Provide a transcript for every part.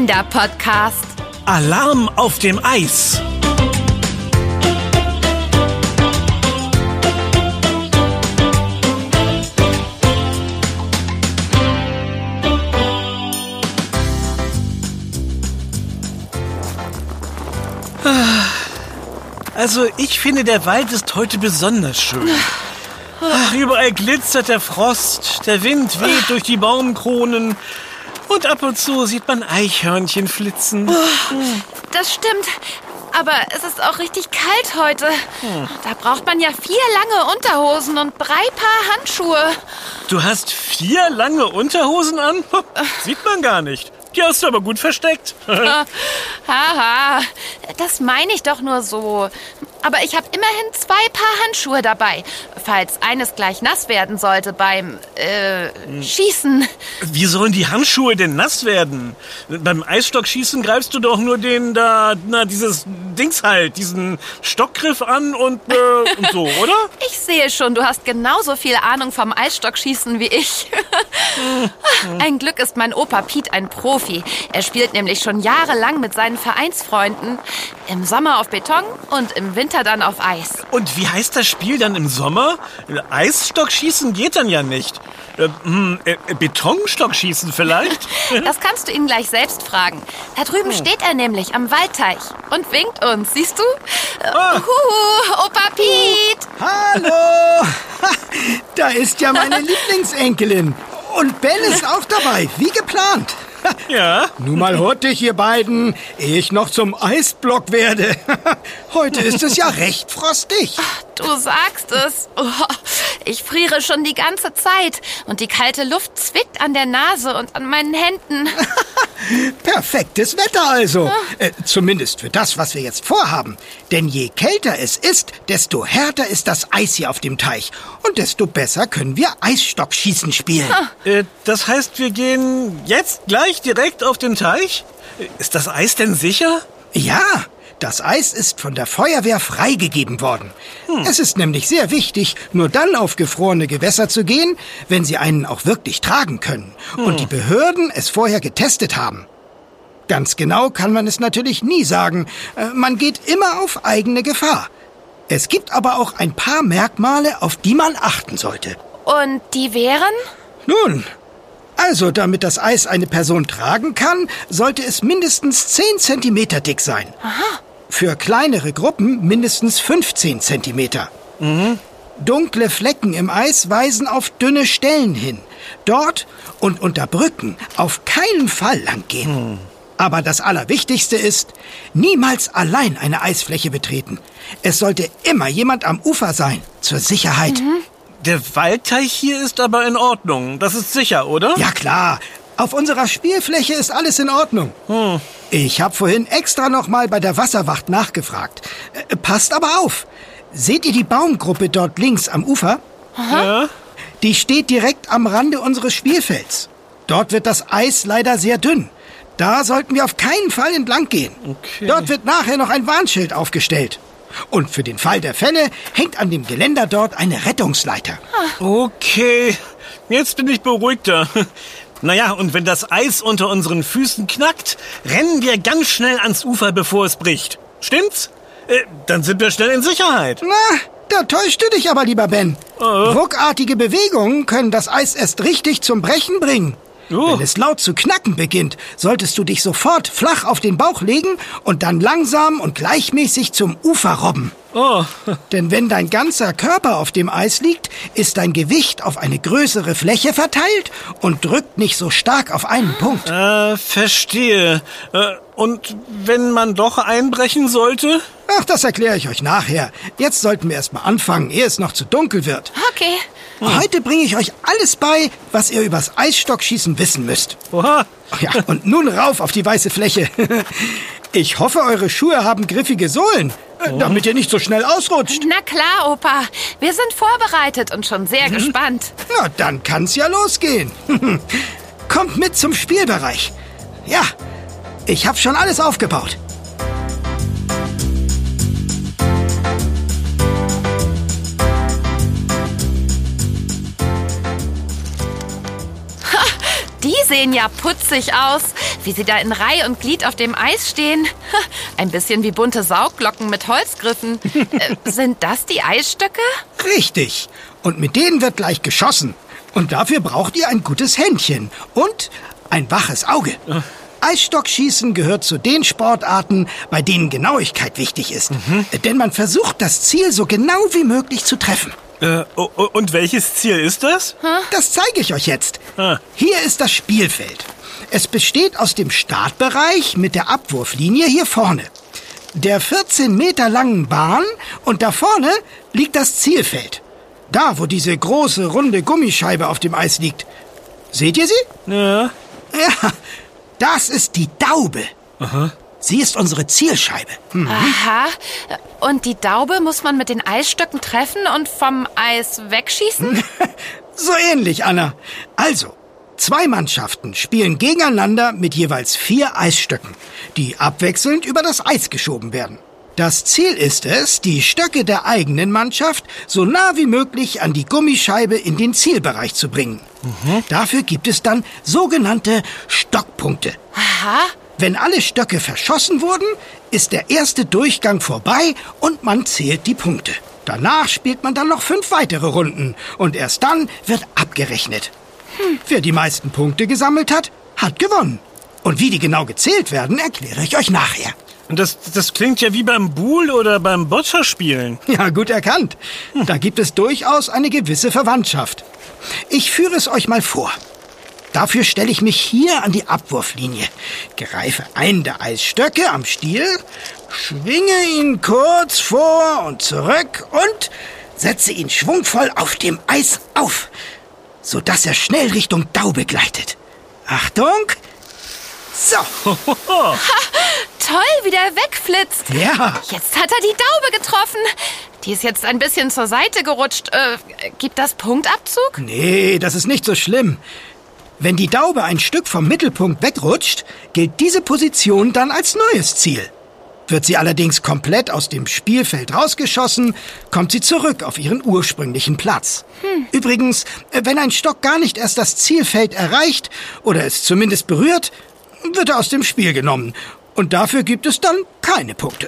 Kinderpodcast. Alarm auf dem Eis. Also ich finde, der Wald ist heute besonders schön. Ach, überall glitzert der Frost, der Wind weht durch die Baumkronen und ab und zu sieht man Eichhörnchen flitzen. Das stimmt. Aber es ist auch richtig kalt heute. Da braucht man ja vier lange Unterhosen und drei Paar Handschuhe. Du hast vier lange Unterhosen an? Ho, Sieht man gar nicht. Die hast du aber gut versteckt. Haha, das meine ich doch nur so. Aber ich habe immerhin zwei Paar Handschuhe dabei, falls eines gleich nass werden sollte beim äh, Schießen. Wie sollen die Handschuhe denn nass werden? Beim Eisstockschießen greifst du doch nur den da, na, dieses Dings halt, diesen Stockgriff an und, äh, und so, oder? Ich sehe schon, du hast genauso viel Ahnung vom Eisstockschießen wie ich. ein Glück ist mein Opa Piet ein Profi. Er spielt nämlich schon jahrelang mit seinen Vereinsfreunden. Im Sommer auf Beton und im Winter dann auf Eis. Und wie heißt das Spiel dann im Sommer? Eisstockschießen geht dann ja nicht. Äh, hm, äh, Betonstockschießen vielleicht? Das kannst du ihn gleich selbst fragen. Da drüben steht er nämlich am Waldteich und winkt uns. Siehst du? Äh, Huhu, Opa Piet. Hallo! Ha, Da ist ja meine Lieblingsenkelin. Und Ben ist auch dabei, wie geplant. Ja. Nun mal hurtig, ihr beiden, ehe ich noch zum Eisblock werde. Heute ist es ja recht frostig. Du sagst es. Oh, ich friere schon die ganze Zeit und die kalte Luft zwickt an der Nase und an meinen Händen. Perfektes Wetter also. Äh, zumindest für das, was wir jetzt vorhaben. Denn je kälter es ist, desto härter ist das Eis hier auf dem Teich. Und desto besser können wir Eisstockschießen spielen. Äh, das heißt, wir gehen jetzt gleich direkt auf den Teich? Ist das Eis denn sicher? Ja, das Eis ist von der Feuerwehr freigegeben worden. Es ist nämlich sehr wichtig, nur dann auf gefrorene Gewässer zu gehen, wenn sie einen auch wirklich tragen können und die Behörden es vorher getestet haben. Ganz genau kann man es natürlich nie sagen. Äh, Man geht immer auf eigene Gefahr. Es gibt aber auch ein paar Merkmale, auf die man achten sollte. Und die wären? Nun, also damit das Eis eine Person tragen kann, sollte es mindestens 10 Zentimeter dick sein. Für kleinere Gruppen mindestens 15 Zentimeter. Dunkle Flecken im Eis weisen auf dünne Stellen hin. Dort und unter Brücken auf keinen Fall lang gehen. Aber das Allerwichtigste ist, niemals allein eine Eisfläche betreten. Es sollte immer jemand am Ufer sein, zur Sicherheit. Der Waldteich hier ist aber in Ordnung. Das ist sicher, oder? Ja klar, auf unserer Spielfläche ist alles in Ordnung. Ich habe vorhin extra noch mal bei der Wasserwacht nachgefragt. Äh, passt aber auf. Seht ihr die Baumgruppe dort links am Ufer? Ja. Die steht direkt am Rande unseres Spielfelds. Dort wird das Eis leider sehr dünn. Da sollten wir auf keinen Fall entlang gehen. Okay. Dort wird nachher noch ein Warnschild aufgestellt. Und für den Fall der Fälle hängt an dem Geländer dort eine Rettungsleiter. Okay, jetzt bin ich beruhigter. Naja, und wenn das Eis unter unseren Füßen knackt, rennen wir ganz schnell ans Ufer, bevor es bricht. Stimmt's? Äh, dann sind wir schnell in Sicherheit. Na, da täuscht du dich aber, lieber Ben. Ruckartige Bewegungen können das Eis erst richtig zum Brechen bringen. Oh. Wenn es laut zu knacken beginnt, solltest du dich sofort flach auf den Bauch legen und dann langsam und gleichmäßig zum Ufer robben. Oh, Denn wenn dein ganzer Körper auf dem Eis liegt, ist dein Gewicht auf eine größere Fläche verteilt und drückt nicht so stark auf einen Punkt. äh, verstehe. Äh, und wenn man doch einbrechen sollte? Ach, das erkläre ich euch nachher. Jetzt sollten wir erst mal anfangen, ehe es noch zu dunkel wird. Okay. Heute bringe ich euch alles bei, was ihr übers Eisstockschießen wissen müsst. Oha. Ach ja, und nun rauf auf die weiße Fläche. Ich hoffe, eure Schuhe haben griffige Sohlen, äh, damit ihr nicht so schnell ausrutscht. Na klar, Opa. Wir sind vorbereitet und schon sehr gespannt. Na, dann kann's ja losgehen. Kommt mit zum Spielbereich. Ja, ich hab schon alles aufgebaut. Sehen ja putzig aus, wie sie da in Reih und Glied auf dem Eis stehen. Ein bisschen wie bunte Saugglocken mit Holzgriffen. Äh, sind das die Eisstöcke? Richtig. Und mit denen wird gleich geschossen. Und dafür braucht ihr ein gutes Händchen und ein waches Auge. Eisstockschießen gehört zu den Sportarten, bei denen Genauigkeit wichtig ist. Denn man versucht, das Ziel so genau wie möglich zu treffen. Äh, und welches Ziel ist das? Das zeige ich euch jetzt. Ah. Hier ist das Spielfeld. Es besteht aus dem Startbereich mit der Abwurflinie hier vorne, der 14 Meter langen Bahn und da vorne liegt das Zielfeld. Da, wo diese große, runde Gummischeibe auf dem Eis liegt. Seht ihr sie? Ja. Ja, das ist die Daube. Sie ist unsere Zielscheibe. Hm. Aha. Und die Daube muss man mit den Eisstöcken treffen und vom Eis wegschießen? So ähnlich, Anna. Also, zwei Mannschaften spielen gegeneinander mit jeweils vier Eisstöcken, die abwechselnd über das Eis geschoben werden. Das Ziel ist es, die Stöcke der eigenen Mannschaft so nah wie möglich an die Gummischeibe in den Zielbereich zu bringen. Dafür gibt es dann sogenannte Stockpunkte. Aha. Wenn alle Stöcke verschossen wurden, ist der erste Durchgang vorbei und man zählt die Punkte. Danach spielt man dann noch fünf weitere Runden und erst dann wird abgerechnet. Wer die meisten Punkte gesammelt hat, hat gewonnen. Und wie die genau gezählt werden, erkläre ich euch nachher. Und das, das klingt ja wie beim Buhl oder beim Boccia-Spielen. Ja, gut erkannt. Da gibt es durchaus eine gewisse Verwandtschaft. Ich führe es euch mal vor. Dafür stelle ich mich hier an die Abwurflinie, greife einen der Eisstöcke am Stiel, schwinge ihn kurz vor und zurück und setze ihn schwungvoll auf dem Eis auf, sodass er schnell Richtung Daube gleitet. Achtung! So, Toll, wie der wegflitzt. ja. Jetzt hat er die Daube getroffen. Die ist jetzt ein bisschen zur Seite gerutscht. Äh, gibt das Punktabzug? Nee, das ist nicht so schlimm. Wenn die Daube ein Stück vom Mittelpunkt wegrutscht, gilt diese Position dann als neues Ziel. Wird sie allerdings komplett aus dem Spielfeld rausgeschossen, kommt sie zurück auf ihren ursprünglichen Platz. Übrigens, äh, wenn ein Stock gar nicht erst das Zielfeld erreicht oder es zumindest berührt, wird er aus dem Spiel genommen. Und dafür gibt es dann keine Punkte.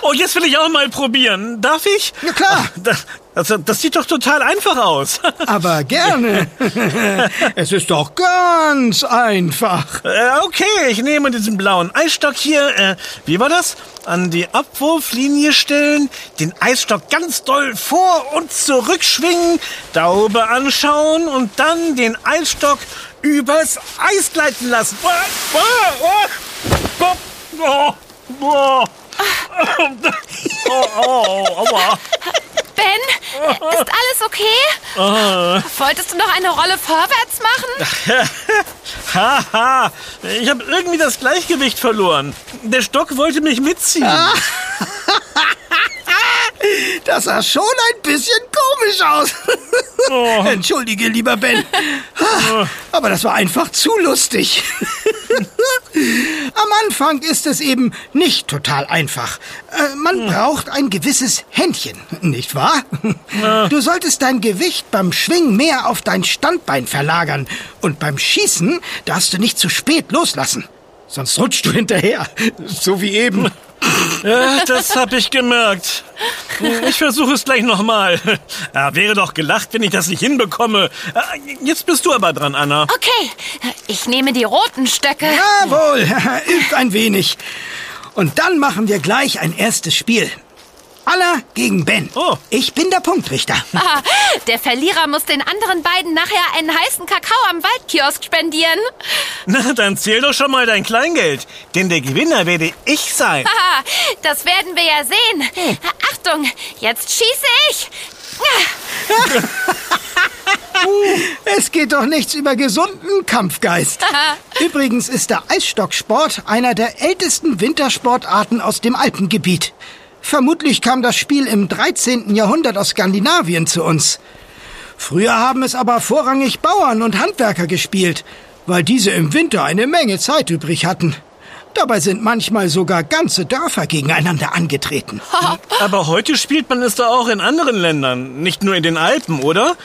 Oh, jetzt will ich auch mal probieren. Darf ich? Ja, klar. Das, das, das sieht doch total einfach aus. Aber gerne. es ist doch ganz einfach. Äh, okay, ich nehme diesen blauen Eisstock hier. Äh, wie war das? An die Abwurflinie stellen, den Eisstock ganz doll vor und zurückschwingen, Daube anschauen und dann den Eisstock übers Eis gleiten lassen. Oh, oh, oh, oh, oh, oh, oh, aua. Ben, ist alles okay? Wolltest du noch eine Rolle vorwärts machen? Haha, ich habe irgendwie das Gleichgewicht verloren. Der Stock wollte mich mitziehen. Das sah schon ein bisschen komisch aus. Entschuldige, lieber Ben. Aber das war einfach zu lustig. Am Anfang ist es eben nicht total einfach. Äh, Man braucht ein gewisses Händchen, nicht wahr? Du solltest dein Gewicht beim Schwingen mehr auf dein Standbein verlagern. Und beim Schießen darfst du nicht zu spät loslassen. Sonst rutschst du hinterher. So wie eben. Ja, das hab ich gemerkt. Ich versuche es gleich nochmal. Ja, wäre doch gelacht, wenn ich das nicht hinbekomme. Jetzt bist du aber dran, Anna. Okay, ich nehme die roten Stöcke. Jawohl, übt ein wenig. Und dann machen wir gleich ein erstes Spiel. Anna gegen Ben. Oh. Ich bin der Punktrichter. Ah, der Verlierer muss den anderen beiden nachher einen heißen Kakao am Waldkiosk spendieren. Na, dann zähl doch schon mal dein Kleingeld. Denn der Gewinner werde ich sein. Haha, das werden wir ja sehen. Achtung, jetzt schieße ich. Es geht doch nichts über gesunden Kampfgeist. Übrigens ist der Eisstocksport einer der ältesten Wintersportarten aus dem Alpengebiet. Vermutlich kam das Spiel im 13. Jahrhundert aus Skandinavien zu uns. Früher haben es aber vorrangig Bauern und Handwerker gespielt, weil diese im Winter eine Menge Zeit übrig hatten. Dabei sind manchmal sogar ganze Dörfer gegeneinander angetreten. Aber heute spielt man es doch auch in anderen Ländern, nicht nur in den Alpen, oder?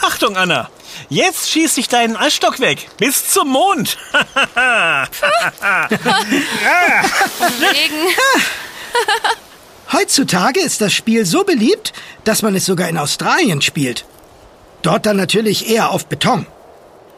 Achtung, Anna. Jetzt schieß ich deinen Eisstock weg. Bis zum Mond. Wegen. Heutzutage ist das Spiel so beliebt, dass man es sogar in Australien spielt. Dort dann natürlich eher auf Beton.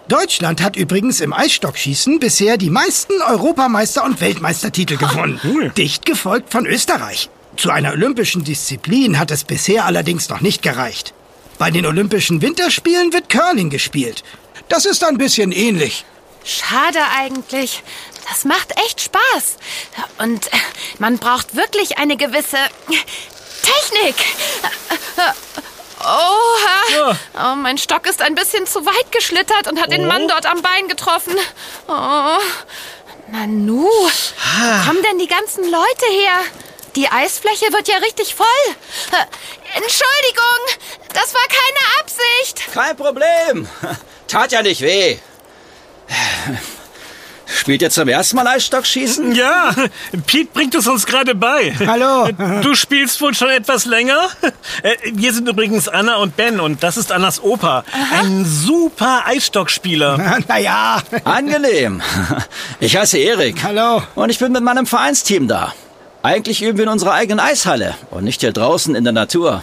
Deutschland hat übrigens im Eisstockschießen bisher die meisten Europameister- und Weltmeistertitel gewonnen. cool. Dicht gefolgt von Österreich. Zu einer olympischen Disziplin hat es bisher allerdings noch nicht gereicht. Bei den Olympischen Winterspielen wird Curling gespielt. Das ist ein bisschen ähnlich. Schade eigentlich. Das macht echt Spaß. Und man braucht wirklich eine gewisse Technik. Oha! Oh, mein Stock ist ein bisschen zu weit geschlittert und hat den Mann dort am Bein getroffen. Oh. Nanu, wo kommen denn die ganzen Leute her? Die Eisfläche wird ja richtig voll. Entschuldigung, das war keine Absicht. Kein Problem. Tat ja nicht weh. Spielt ihr zum ersten Mal Eisstockschießen? Ja, Pete bringt es uns gerade bei. Hallo. Du spielst wohl schon etwas länger? Äh, Wir sind übrigens Anna und Ben und das ist Annas Opa. Ein super Eisstockspieler. naja. Angenehm. Ich heiße Erik. Hallo. Und ich bin mit meinem Vereinsteam da. Eigentlich üben wir in unserer eigenen Eishalle und nicht hier draußen in der Natur.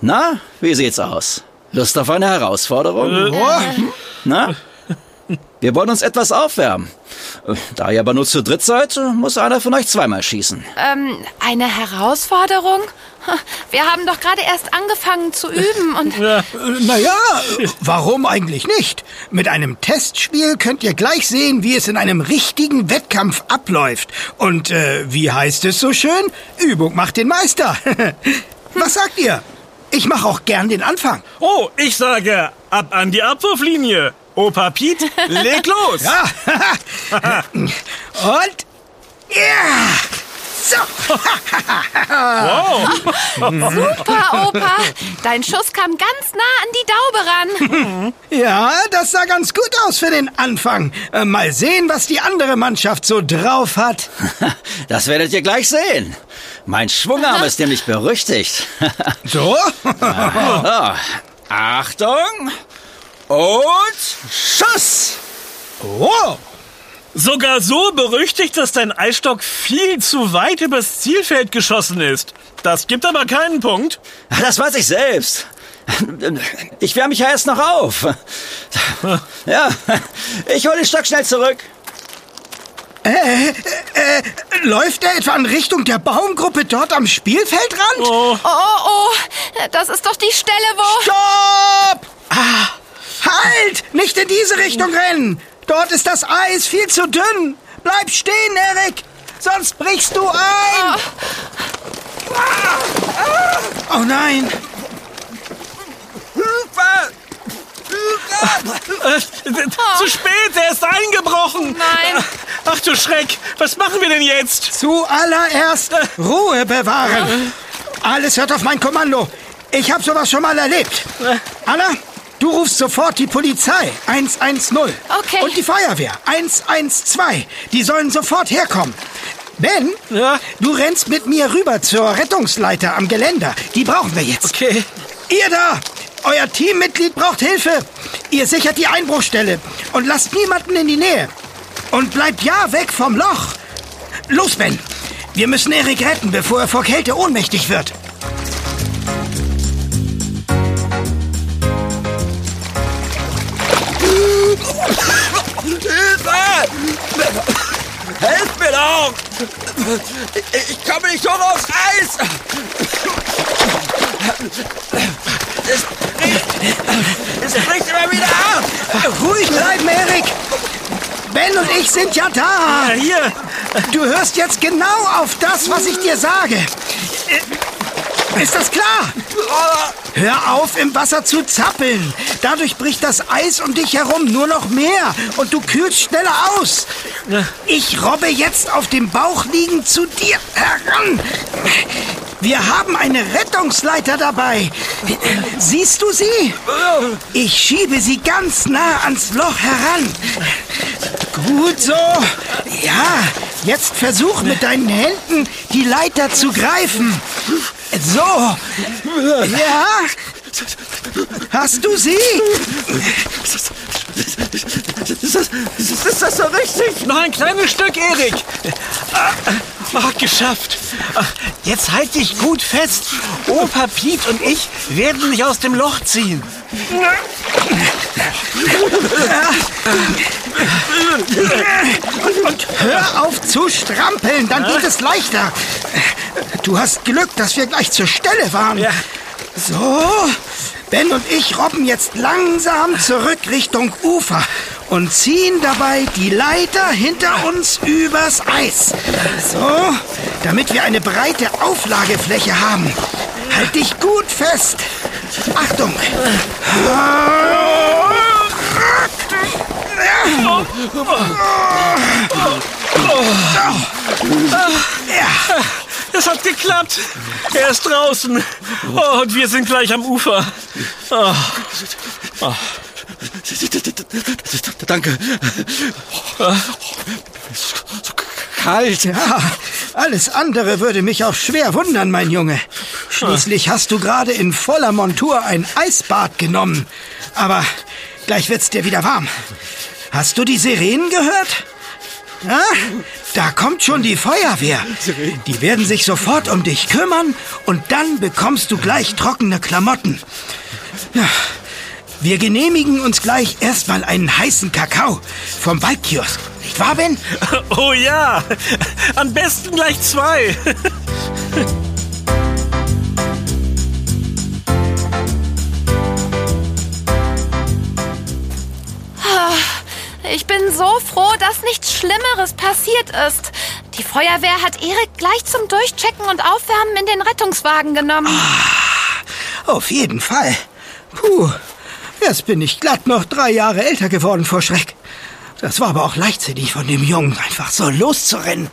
Na, wie sieht's aus? Lust auf eine Herausforderung? Oh, Na? Wir wollen uns etwas aufwärmen. Da ihr aber nur zu dritt seid, muss einer von euch zweimal schießen. Ähm, eine Herausforderung? Wir haben doch gerade erst angefangen zu üben und naja, warum eigentlich nicht? Mit einem Testspiel könnt ihr gleich sehen, wie es in einem richtigen Wettkampf abläuft. Und äh, wie heißt es so schön? Übung macht den Meister. Was sagt ihr? Ich mache auch gern den Anfang. Oh, ich sage, ab an die Abwurflinie. Opa Pete, leg los. Ja. Und ja. So. Wow. super, Opa. Dein Schuss kam ganz nah an die Daube ran. Ja, das sah ganz gut aus für den Anfang. Äh, mal sehen, was die andere Mannschaft so drauf hat. Das werdet ihr gleich sehen. Mein Schwungarm ist nämlich berüchtigt. So? So, Achtung und Schuss! Oh. Sogar so berüchtigt, dass dein Eisstock viel zu weit übers Zielfeld geschossen ist. Das gibt aber keinen Punkt. Das weiß ich selbst. Ich wärme mich ja erst noch auf. Ja, ich hole den Stock schnell zurück. Läuft er etwa in Richtung der Baumgruppe dort am Spielfeldrand? Oh, oh, das ist doch die Stelle, wo... Stopp! Ah, halt! Nicht in diese Richtung rennen! Dort ist das Eis viel zu dünn. Bleib stehen, Erik! Sonst brichst du ein! Oh nein! Äh, Zu spät, er ist eingebrochen. Nein. Ach du Schreck, was machen wir denn jetzt? Zuallererst Ruhe bewahren. Alles hört auf mein Kommando. Ich habe sowas schon mal erlebt. Anna, du rufst sofort die Polizei 110. Okay. Und die Feuerwehr 112. Die sollen sofort herkommen. Ben, Ja? du rennst mit mir rüber zur Rettungsleiter am Geländer. Die brauchen wir jetzt. Okay. Ihr da! Euer Teammitglied braucht Hilfe. Ihr sichert die Einbruchstelle und lasst niemanden in die Nähe. Und bleibt ja weg vom Loch. Los, Ben. Wir müssen Erik retten, bevor er vor Kälte ohnmächtig wird. Helft mir doch! Ich, komme nicht hoch aufs Eis! Es bricht, es bricht immer wieder ab! Ruhig bleiben, Erik. Ben und ich sind ja da. Ja, hier. Du hörst jetzt genau auf das, was ich dir sage. Ist das klar? Hör auf, im Wasser zu zappeln. Dadurch bricht das Eis um dich herum nur noch mehr und du kühlst schneller aus. Ich robbe jetzt auf dem Bauch liegend zu dir heran. Wir haben eine Rettungsleiter dabei. Siehst du sie? Ich schiebe sie ganz nah ans Loch heran. Gut so. Ja, jetzt versuch mit deinen Händen die Leiter zu greifen. So. Ja. Hast du sie? Ist das, so richtig? Noch ein kleines Stück, Erik. Ah, geschafft. Jetzt halt dich gut fest. Opa Piet und ich werden dich aus dem Loch ziehen. Und hör auf zu strampeln, dann geht es leichter. Du hast Glück, dass wir gleich zur Stelle waren. Ja. So, Ben und ich robben jetzt langsam zurück Richtung Ufer und ziehen dabei die Leiter hinter uns übers Eis. So, damit wir eine breite Auflagefläche haben. Halt dich gut fest. Achtung. Ja. Es hat geklappt. Er ist draußen. Oh, und wir sind gleich am Ufer. Oh, Danke. So kalt. Ja, alles andere würde mich auch schwer wundern, mein Junge. Schließlich hast du gerade in voller Montur ein Eisbad genommen. Aber gleich wird's dir wieder warm. Hast du die Sirenen gehört? Ja? Da kommt schon die Feuerwehr. Die werden sich sofort um dich kümmern und dann bekommst du gleich trockene Klamotten. Ja. Wir genehmigen uns gleich erstmal einen heißen Kakao vom Waldkiosk. Nicht wahr, Ben? oh ja. Am besten gleich zwei. so froh, dass nichts Schlimmeres passiert ist. Die Feuerwehr hat Erik gleich zum Durchchecken und Aufwärmen in den Rettungswagen genommen. Auf jeden Fall. Puh, jetzt bin ich glatt noch drei Jahre älter geworden vor Schreck. Das war aber auch leichtsinnig von dem Jungen, einfach so loszurennen.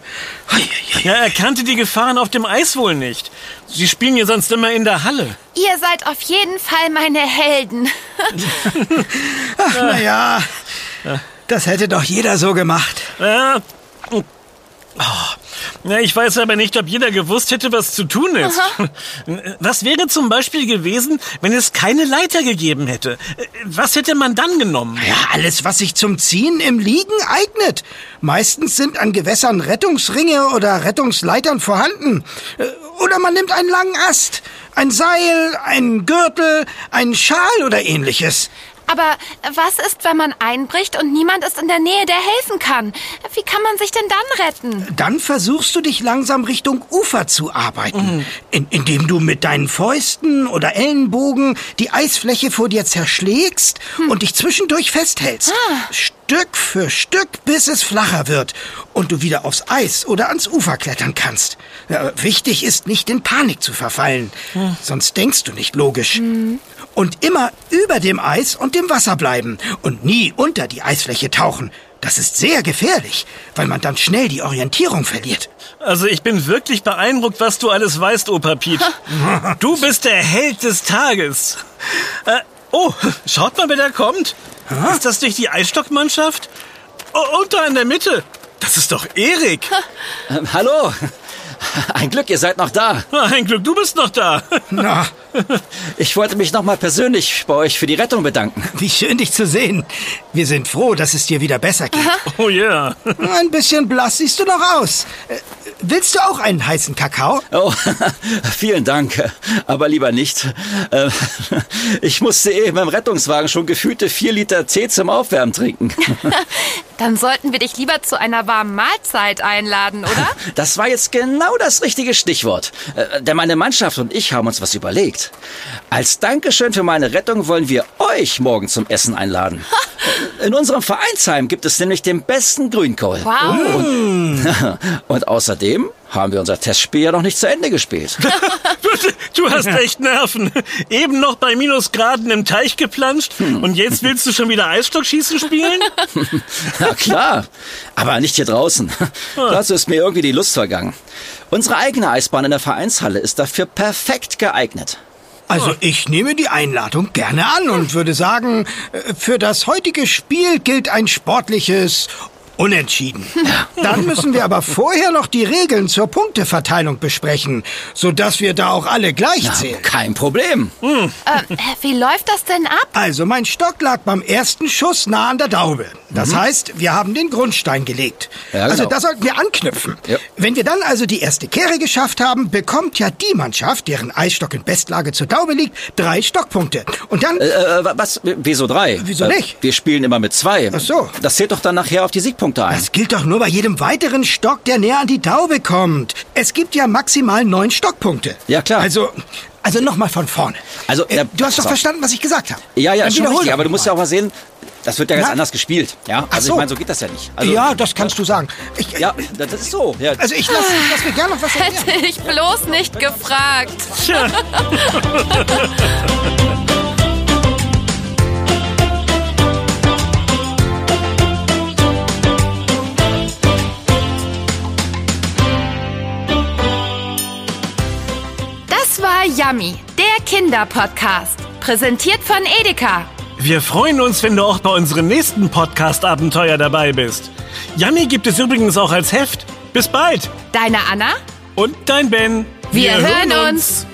Ja, er kannte die Gefahren auf dem Eis wohl nicht. Sie spielen ja sonst immer in der Halle. Ihr seid auf jeden Fall meine Helden. Ach, na ja, das hätte doch jeder so gemacht. Ja. Oh. Ja, ich weiß aber nicht, ob jeder gewusst hätte, was zu tun ist. Was wäre zum Beispiel gewesen, wenn es keine Leiter gegeben hätte? Was hätte man dann genommen? Ja, alles, was sich zum Ziehen im Liegen eignet. Meistens sind an Gewässern Rettungsringe oder Rettungsleitern vorhanden. Oder man nimmt einen langen Ast, ein Seil, einen Gürtel, einen Schal oder ähnliches. Aber was ist, wenn man einbricht und niemand ist in der Nähe, der helfen kann? Wie kann man sich denn dann retten? Dann versuchst du dich langsam Richtung Ufer zu arbeiten, in, indem du mit deinen Fäusten oder Ellenbogen die Eisfläche vor dir zerschlägst und dich zwischendurch festhältst. Stück für Stück, bis es flacher wird und du wieder aufs Eis oder ans Ufer klettern kannst. Ja, wichtig ist nicht in Panik zu verfallen, sonst denkst du nicht logisch. Und immer über dem Eis und dem Wasser bleiben und nie unter die Eisfläche tauchen. Das ist sehr gefährlich, weil man dann schnell die Orientierung verliert. Also ich bin wirklich beeindruckt, was du alles weißt, Opa Piet. Du bist der Held des Tages. Äh, oh, schaut mal, wer da kommt. Ist das nicht die Eisstockmannschaft? Oh, und da in der Mitte. Das ist doch Erik. Ähm, hallo. Ein Glück, ihr seid noch da. Ein Glück, du bist noch da. Na, Ich wollte mich nochmal persönlich bei euch für die Rettung bedanken. wie schön dich zu sehen. Wir sind froh, dass es dir wieder besser geht. Oh ja. Ein bisschen blass siehst du noch aus. Äh, Willst du auch einen heißen Kakao? Oh, vielen Dank, aber lieber nicht. Äh, Ich musste eben im Rettungswagen schon gefühlte vier Liter Tee zum Aufwärmen trinken. Dann sollten wir dich lieber zu einer warmen Mahlzeit einladen, oder? Das war jetzt genau das richtige Stichwort. Äh, Denn meine Mannschaft und ich haben uns was überlegt. Als Dankeschön für meine Rettung wollen wir euch morgen zum Essen einladen. In unserem Vereinsheim gibt es nämlich den besten Grünkohl. Wow. Und außerdem haben wir unser Testspiel ja noch nicht zu Ende gespielt. Du hast echt Nerven. Eben noch bei Minusgraden im Teich geplanscht und jetzt willst du schon wieder Eisstockschießen spielen? Na klar, aber nicht hier draußen. Dazu ist mir irgendwie die Lust vergangen. Unsere eigene Eisbahn in der Vereinshalle ist dafür perfekt geeignet. Also ich nehme die Einladung gerne an und würde sagen, äh, für das heutige Spiel gilt ein sportliches Unentschieden. Dann müssen wir aber vorher noch die Regeln zur Punkteverteilung besprechen, sodass wir da auch alle gleich zählen. Kein Problem. Äh, wie läuft das denn ab? Also, mein Stock lag beim ersten Schuss nah an der Daube. Das heißt, wir haben den Grundstein gelegt. Ja, Also, genau. da sollten wir anknüpfen. Ja. Wenn wir dann also die erste Kehre geschafft haben, bekommt ja die Mannschaft, deren Eisstock in Bestlage zur Daube liegt, drei Stockpunkte. Und dann... Äh, äh, was? Wieso drei? Wieso Äh, nicht? Wir spielen immer mit zwei. Ach so. Das zählt doch dann nachher auf die Siegpunkte ein. Das gilt doch nur bei jedem weiteren Stock, der näher an die Daube kommt. Es gibt ja maximal neun Stockpunkte. Ja, klar. Also, also nochmal von vorne. Also, äh, du hast doch verstanden, was ich gesagt habe. Ja, ja, Dann schon richtig. Aber du musst ja auch mal. sehen, das wird ja ganz Na? anders gespielt. Ja, also so. ich meine, so geht das ja nicht. Also, ja, das kannst du sagen. Ich, Ja, das ist so. Ja. Also ich lasse lass mir gerne noch was. Hätte ich bloß nicht gefragt. Yummy, der Kinderpodcast. Präsentiert von Edeka. wir freuen uns, wenn du auch bei unserem nächsten Podcast-Abenteuer dabei bist. Yummy gibt es übrigens auch als Heft. Bis bald. Deine Anna? Und dein Ben. Wir, hören uns.